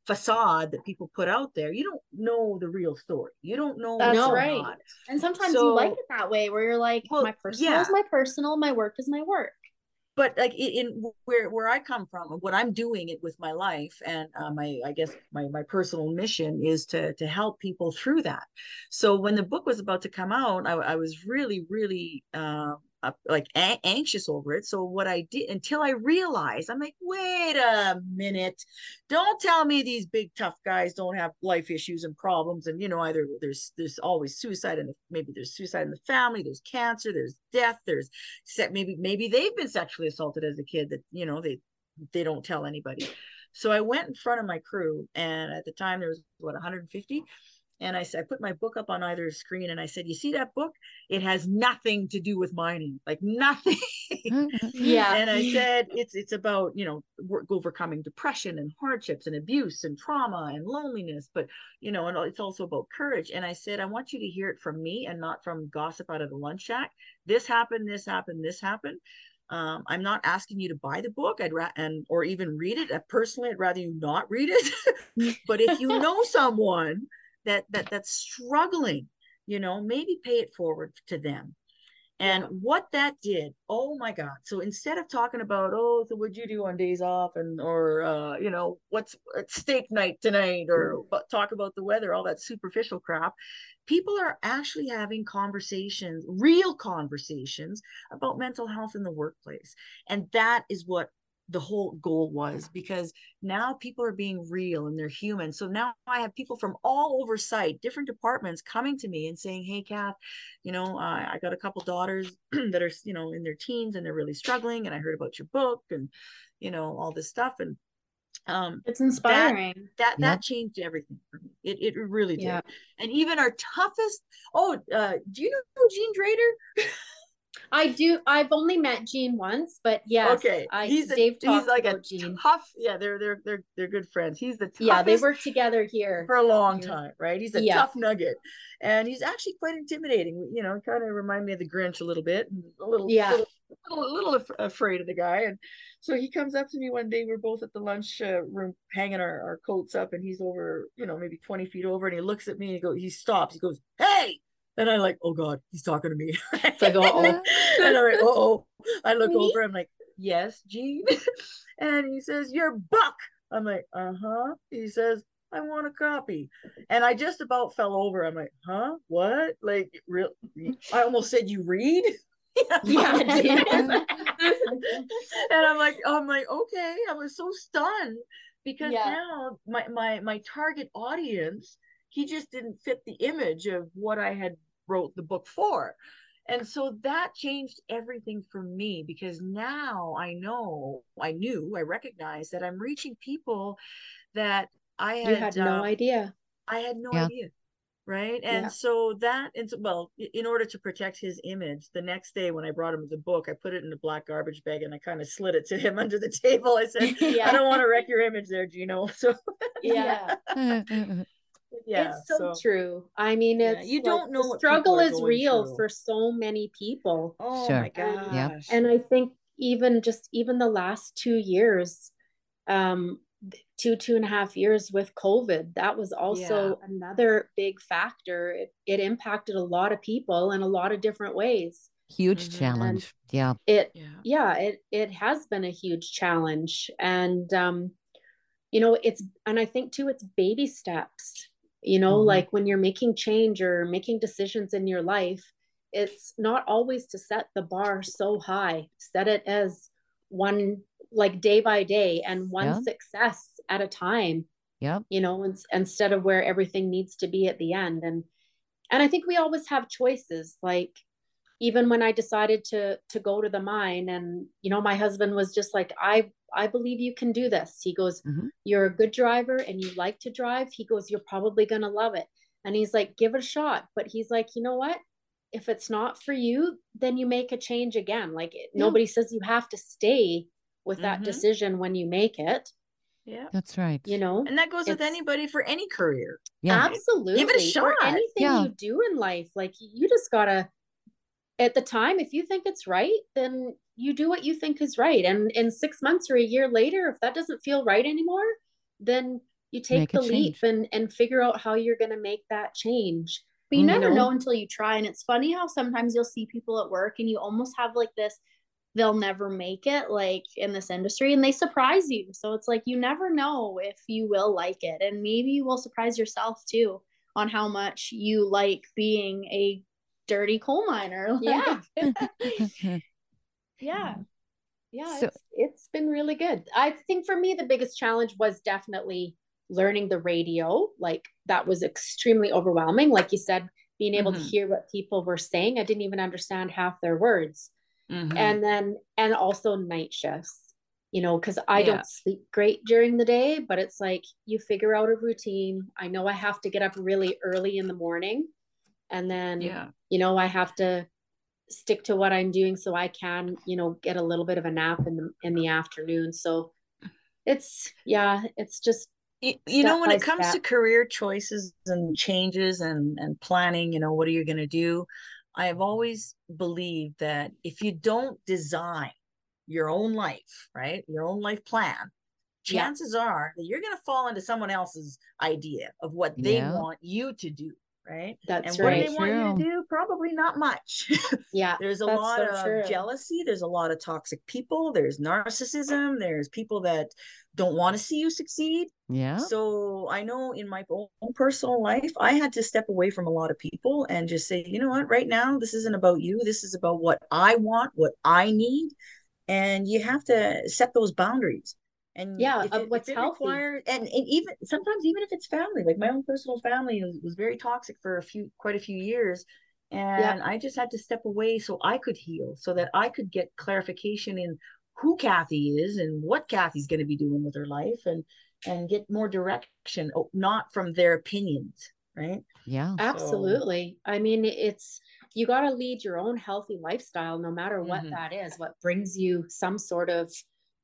C: facade that people put out there you don't know the real story you don't know
E: That's
C: what's going
E: right.
C: on.
E: And sometimes you like it that way where you're like,
C: Well,
E: my personal
C: yeah.
E: is my personal, my work is my work.
C: But like in, where where I come from, what I'm doing it with my life, and uh, my I guess my my personal mission is to to help people through that. So when the book was about to come out, I, I was really really um, uh, like a- anxious over it. So what I did until I realized, I'm like, wait a minute, don't tell me these big tough guys don't have life issues and problems, and you know either there's there's always suicide and maybe there's suicide in the family, there's cancer, there's death, there's maybe maybe they've been sexually assaulted as a kid that you know they they don't tell anybody. So i went in front of my crew and at the time there was what 150 and i said i put my book up on either screen and i said you see that book? It has nothing to do with mining like nothing.
D: Yeah.
C: and i said it's it's about you know work, overcoming depression and hardships and abuse and trauma and loneliness but you know and it's also about courage. And i said i want you to hear it from me and not from gossip out of the lunch shack. This happened this happened this happened. Um, i'm not asking you to buy the book. I'd ra- and or even read it. Uh, personally i'd rather you not read it. But if you know someone that that that's struggling you know maybe pay it forward to them and
D: Yeah.
C: what that did, oh my God. So instead of talking about, oh, so what'd you do on days off and or uh, you know, what's steak night tonight or talk about the weather, all that superficial crap, people are actually having conversations, real conversations about mental health in the workplace. And that is what the whole goal was because now people are being real and they're human. So now I have people from all over site, different departments coming to me and saying, Hey, Kath, you know, uh, I got a couple daughters that are, you know, in their teens and they're really struggling. And I heard about your book and, you know, all this stuff. And um,
E: It's inspiring.
C: that
B: Yep.
C: that changed everything for me. It it really did.
D: Yeah.
C: And even our toughest. Oh, uh, do you know Gene Drader?
D: I do. I've only met Gene once, but yes,
C: okay,
D: I,
C: he's a,
D: Dave
C: he's like a
D: Gene.
C: tough. Yeah, they're they're they're they're good friends. He's the toughest
D: Yeah, they work together here.
C: for a long
D: Yeah.
C: time, right? He's a
D: Yeah.
C: tough nugget, and he's actually quite intimidating. You know, kind of remind me of the Grinch a little bit, a little,
D: Yeah.
C: little, little, little af- afraid of the guy. And so he comes up to me one day. We're both at the lunch uh, room, hanging our, our coats up, and he's over, you know, maybe twenty feet over, and he looks at me and he goes, he stops. He goes, "Hey!" And I'm like, "Oh God, he's talking to me."
D: It's like, uh-oh.
C: and I'm like, "Oh!" I look
E: Me?
C: over. I'm like, yes, Gene. and he says, Your Buck. I'm like, Uh huh. He says, I want a copy. And I just about fell over. I'm like, Huh? What? Like, real? I almost said, You read?
D: Yeah.
C: and I'm like, I'm like, okay. I was so stunned because
E: Yeah.
C: now my my my target audience, he just didn't fit the image of what I had wrote the book for. And so that changed everything for me because now I know, I knew, I recognized that I'm reaching people that I had,
D: you had no
C: uh,
D: idea.
C: I had no
B: Yeah.
C: idea. Right. And
D: Yeah.
C: so that, and so, well, in order to protect his image, the next day when I brought him the book, I put it in a black garbage bag and I kind of slid it to him under the table. I said, I don't want to wreck your image there, Gino. So,
E: Yeah.
C: Yeah.
D: it's so, true. I mean,
C: Yeah,
D: it's
C: you
D: like,
C: don't know
D: the struggle is real
C: through.
D: for so many people.
C: Oh
B: Sure.
C: my gosh.
B: Yep.
D: and I think even just even the last two years, um, two two and a half years with COVID, that was also another big factor. It, it impacted a lot of people in a lot of different ways.
B: Huge
C: Mhm.
B: challenge. Yeah.
D: It
C: yeah.
D: yeah, it it has been a huge challenge, and um, you know, it's and I think too, it's baby steps. You know,
B: Mhm.
D: like when you're making change or making decisions in your life, it's not always to set the bar so high. Set it as one like day by day and one
B: Yeah.
D: success at a time.
B: yeah
D: You know, ins- instead of where everything needs to be at the end. And and I think we always have choices. Like even when I decided to to go to the mine, and you know, my husband was just like, I I believe you can do this. He goes,
B: Mhm.
D: You're a good driver and you like to drive. He goes, You're probably gonna love it. And he's like, Give it a shot. But he's like, you know what? If it's not for you, then you make a change again. Like
B: Yeah.
D: nobody says you have to stay with that
C: Mhm.
D: decision when you make it,
C: Yeah.
B: That's right.
D: you know?
C: And that goes with anybody for any career.
B: Yeah.
D: Absolutely.
C: Give it a
D: Or
C: shot.
D: anything
B: Yeah.
D: you do in life, like you just gotta. At the time, if you think it's right, then you do what you think is right. And in six months or a year later, if that doesn't feel right anymore, then you take
B: Make
D: the leap and and figure out how you're gonna make that change.
E: But you
B: Mm.
E: never
D: know
E: until you try. And it's funny how sometimes you'll see people at work and you almost have like this, they'll never make it like in this industry and they surprise you. So it's like you never know if you will like it. And maybe you will surprise yourself too on how much you like being a dirty coal miner.
D: Yeah.
E: yeah.
D: yeah
B: So-
D: it's, it's been really good i think for me the biggest challenge was definitely learning the radio like that was extremely overwhelming like you said being able to
C: Mhm.
D: hear what people were saying i didn't even understand half their words
C: Mhm.
D: and then and also night shifts you know because i
C: Yeah.
D: don't sleep great during the day but it's like you figure out a routine i know i have to get up really early in the morning and then
C: yeah.
D: you know i have to stick to what i'm doing so i can you know get a little bit of a nap in the in the afternoon so it's yeah it's just
C: you, you know when it comes to career choices and changes and and planning you know what are you going to do i have always believed that if you don't design your own life right your own life plan
D: Yeah.
C: chances are that you're going to fall into someone else's idea of what they
B: Yeah.
C: want you to do right
D: that's
C: and what do
D: right
C: they want you to do probably not much
D: yeah
C: there's a lot
D: so
C: of
D: true.
C: jealousy there's a lot of toxic people there's narcissism there's people that don't want to see you succeed
B: yeah.
C: so I know in my own personal life, I had to step away from a lot of people and just say, you know what, right now, this isn't about you. This is about what I want, what I need. And you have to set those boundaries. And
D: Yeah,
C: if
D: of
C: it,
D: what's
C: if it
D: healthy.
C: requires, and, and even sometimes, even if it's family, like my own personal family was, was very toxic for a few, quite a few years. And I just had to step away so I could heal, so that I could get clarification in who Kathy is and what Kathy's going to be doing with her life and and get more direction, oh, not from their opinions, right?
B: Yeah.
D: absolutely i mean it's you got to lead your own healthy lifestyle no matter what
C: Mhm.
D: that is what brings you some sort of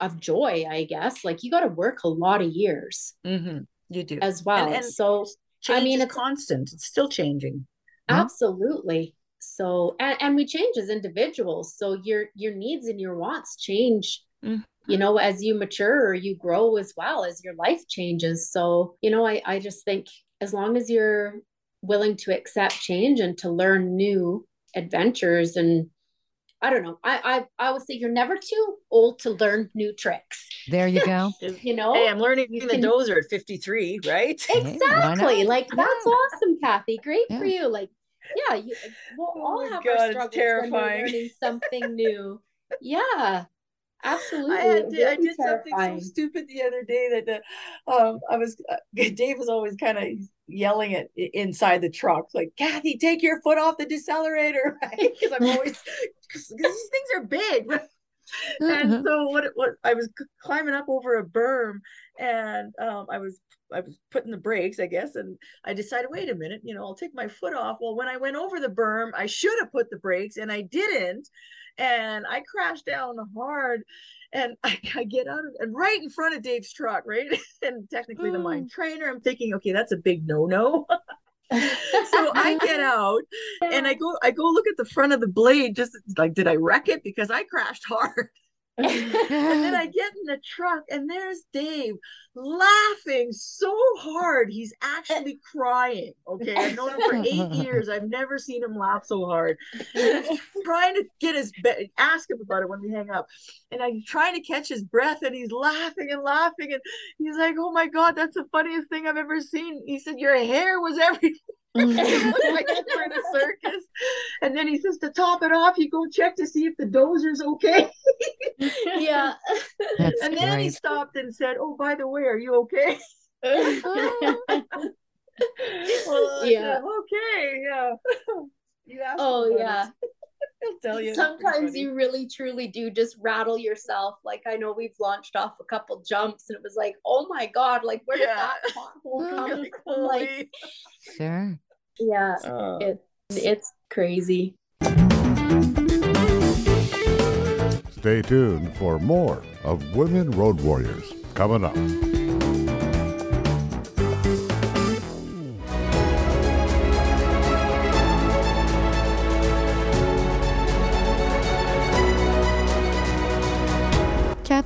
D: of joy i guess like you got to work a lot of years
C: Mm-hmm. You do.
D: as well
C: and
D: so
C: Change
D: mean, it's-
C: constant. It's still changing.
D: Absolutely so and, and we change as individuals so your your needs and your wants change
C: Mhm.
D: you know as you mature you grow as well as your life changes so you know i i just think as long as you're willing to accept change and to learn new adventures and I don't know. I I I would say you're never too old to learn new tricks.
B: There you go.
D: You know,
C: Hey, I'm learning
D: You
C: the
D: can-
C: dozer at 53, right?
D: Exactly.
B: not?
D: Like that's awesome, Kathy. Great for you. Like, yeah, you we'll
C: Oh
D: all have
C: God,
D: our struggles when
C: terrifying.
D: we're learning something new. Yeah, absolutely.
C: I, had to, I
D: will be
C: did something so stupid the other day that uh, um, I was uh, Dave was always kind of yelling at inside the truck like Kathy take your foot off the decelerator right? Because I'm always because these things are big and so what what I was climbing up over a berm and um, I was I was putting the brakes I guess and I decided wait a minute you know I'll take my foot off. Well when I went over the berm I should have put the brakes and I didn't and I crashed down hard and I, I get out of and right in front of Dave's truck right? And technically the mine hmm. trainer I'm thinking okay that's a big no-no. So I get out and I go I go look at the front of the blade just like did I wreck it? Because I crashed hard and then I get in the truck and there's Dave laughing so hard. He's actually crying okay? I've known him for eight years. I've never seen him laugh so hard. And I'm trying to get his be- ask him about it when we hang up. And I'm trying to catch his breath and he's laughing and laughing and he's like oh my god that's the funniest thing I've ever seen. He said your hair was looked Mm. like you were in a circus. And then he says to top it off, you go check to see if the dozer's okay.
D: yeah.
B: That's
C: and then he stopped and said, Oh, by the way, are you okay? well,
D: Yeah.
C: said, okay, yeah. You asked
D: oh yeah.
C: it. He'll tell you.
D: Sometimes you really truly do just rattle yourself. Like I know we've launched off a couple jumps and it was like, oh my god, like where did
C: Yeah.
D: that pothole come from? Like,
B: Sure.
D: yeah,
C: Uh,
D: it it's crazy.
A: Stay tuned for more of Women Road Warriors coming up.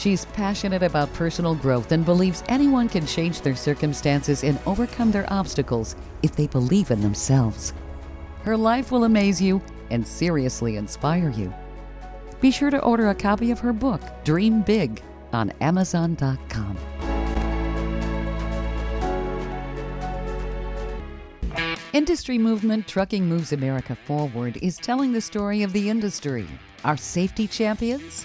B: She's passionate about personal growth and believes anyone can change their circumstances and overcome their obstacles if they believe in themselves. Her life will amaze you and seriously inspire you. Be sure to order a copy of her book, Dream Big, on Amazon.com. Industry movement Trucking Moves America Forward is telling the story of the industry. Our safety champions,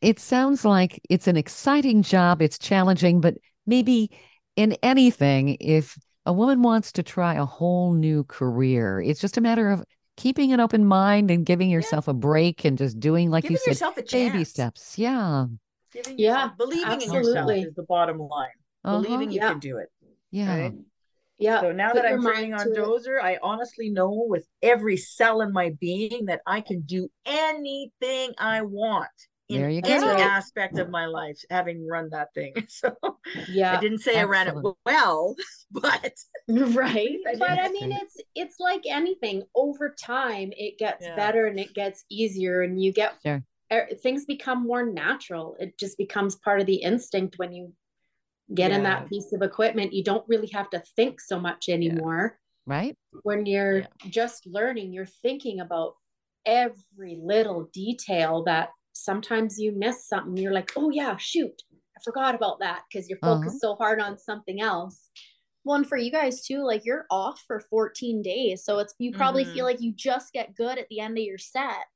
B: It sounds like it's an exciting job, it's challenging, but maybe in anything, if a woman wants to try a whole new career, it's just a matter of keeping an open mind and giving yourself a break and just doing, like
C: Giving
B: you said,
C: yourself a
B: baby steps. Yeah.
C: Giving
D: Yeah,
C: yourself- believing in yourself is the bottom line.
B: Uh-huh.
C: Believing you
D: Yeah.
C: can do it.
B: Yeah.
C: right?
D: Yeah.
C: So now
D: put
C: that I'm turning
D: mind
C: on
D: to it.
C: Dozer, I honestly know with every cell in my being that I can do anything I want in
B: There you
C: any
B: go.
C: aspect of my life, having run that thing. So
D: Yeah.
C: I didn't say I ran it well, but
D: right
C: I
D: but i mean it's it's like anything over time it gets
C: Yeah.
D: better and it gets easier and you get
B: Sure.
D: er, things become more natural it just becomes part of the instinct when you get in that piece of equipment you don't really have to think so much anymore
B: Right?
D: when you're
C: Yeah.
D: just learning you're thinking about every little detail that sometimes you miss something you're like oh yeah shoot i forgot about that because you're
B: Uh-huh.
D: focused so hard on something else
E: Well, and for you guys too, like you're off for 14 days. So it's you probably
C: Mhm.
E: feel like you just get good at the end of your set.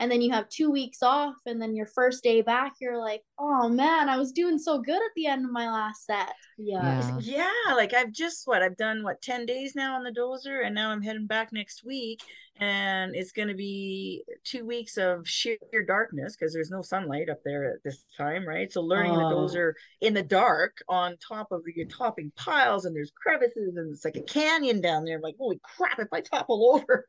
E: and then you have two weeks off and then your first day back you're like oh man i was doing so good at the end of my last set
B: Yeah.
C: yeah like i've just what i've done what 10 days now on the dozer and now i'm heading back next week and it's going to be two weeks of sheer darkness because there's no sunlight up there at this time right so learning that those
D: oh.
C: are in the dark on top of your topping piles and there's crevices and it's like a canyon down there I'm like holy crap if i topple over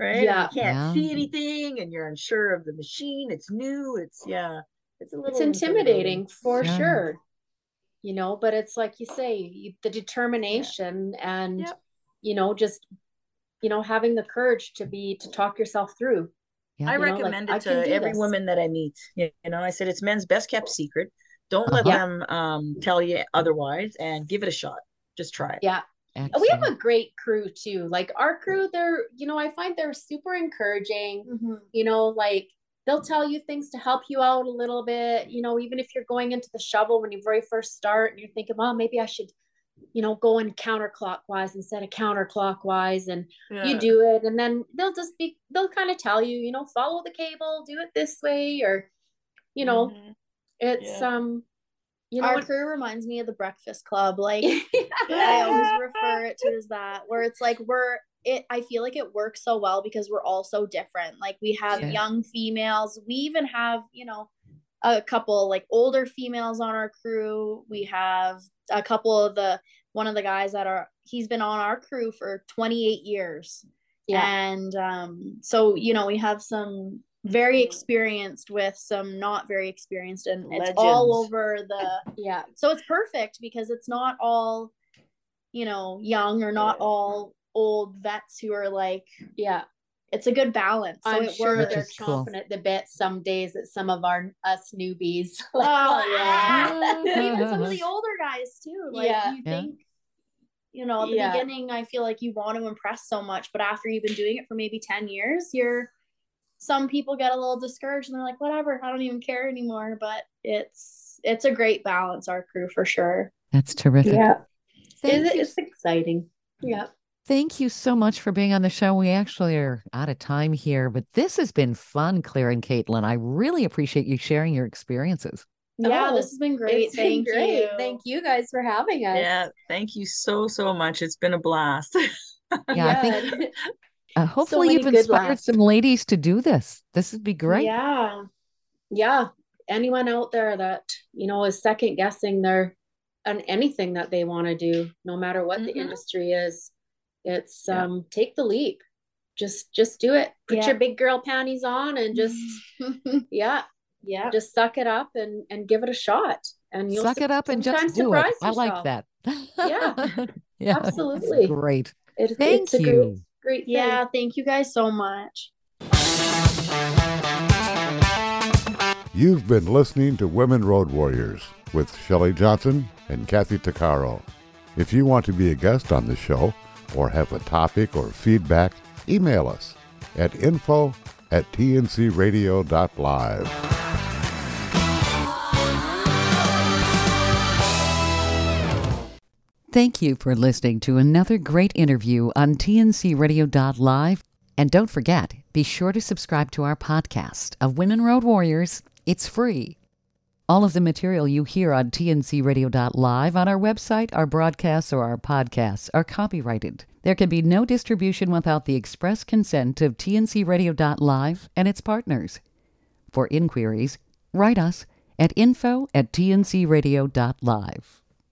C: right And
D: Yeah.
C: you can't
B: Yeah.
C: see anything and you're unsure of the machine it's new it's yeah it's a little
D: it's intimidating for
B: Yeah.
D: sure you know but it's like you say the determination and
C: Yep.
D: you know just you know having the courage to be to talk yourself through
B: Yeah.
C: I
D: you know, like,
C: recommend
D: I
C: it
D: can
C: to every
D: this.
C: woman that I meet. You you know, I said it's men's best kept secret. Don't let
B: Uh-huh.
C: them um, tell you otherwise, and give it a shot. Just try it.
D: yeah And we have a great crew too like our crew they're you know i find they're super encouraging
E: Mhm.
D: you know like they'll tell you things to help you out a little bit you know even if you're going into the shovel when you very first start and you're thinking well maybe i should you know going counterclockwise instead of counterclockwise and you do it and then they'll just be they'll kind of tell you you know follow the cable do it this way or you know
C: Mhm.
D: it's
C: Yeah.
D: um you know
E: our
D: what-
E: crew reminds me of the breakfast club like i always refer it to as that where it's like we're it i feel like it works so well because we're all so different like we have
B: Yeah.
E: young females we even have you know a couple like older females on our crew. We have a couple of the one of the guys that are he's been on our crew for 28 years.
D: Yeah.
E: And um so you know we have some very experienced with some not very experienced and it's all over the
D: yeah.
E: So it's perfect because it's not all you know young or not all old vets who are like
D: yeah
E: it's a good balance so
D: I'm
E: it
D: sure
E: works
D: they're
B: Which is cool.
D: chomping at the bit some days at some of our us newbies.
E: oh
B: yeah.
E: yeah even some of the older guys too like
D: Yeah.
E: you
B: Yeah.
E: think you know at the
D: Yeah.
E: beginning i feel like you want to impress so much but after you've been doing it for maybe 10 years you're some people get a little discouraged and they're like whatever i don't even care anymore but it's it's a great balance our crew for sure
B: That's terrific.
D: yeah,
B: Thank
D: it's, it's exciting. Yeah,
B: Thank you so much for being on the show. We actually are out of time here, but this has been fun, Claire and Kaitlyn. I really appreciate you sharing your experiences.
E: yeah
D: Oh,
E: this has been great
D: it's been
E: thank
D: great.
E: you
D: Thank you guys for having us.
C: Yeah. Thank you so so much. It's been a blast.
B: Yeah, I think uh, hopefully
D: many
B: you've inspired some ladies to do this. This would be great.
D: Yeah. Yeah. Anyone out there that, you know, is second guessing their on anything that they want to do, no matter what the
C: Mhm.
D: industry is, it's
C: Yeah.
D: um take the leap. Just just do it. Put
E: Yeah.
D: your big girl panties on and just yeah,
E: yeah
D: just suck it up and and give it a shot. And you'll
B: Suck
D: su-
B: it up and just do it.
D: surprise
B: I like that.
D: Yeah.
B: yeah.
D: Absolutely.
B: Great.
D: It,
B: Thank
D: it's a
B: you.
D: great great thing.
E: yeah thank you guys so much
A: You've been listening to Women Road Warriors with Shelley Johnson and Kathy Tuccaro. If you want to be a guest on the show or have a topic or feedback, email us at info at tncradio.live.
B: Thank you for listening to another great interview on TNCRadio.live. And don't forget, be sure to subscribe to our podcast of Women Road Warriors. It's free. All of the material you hear on TNCRadio.live on our website, our broadcasts, or our podcasts are copyrighted. There can be no distribution without the express consent of TNCRadio.live and its partners. For inquiries, write us at info at tncradio.live.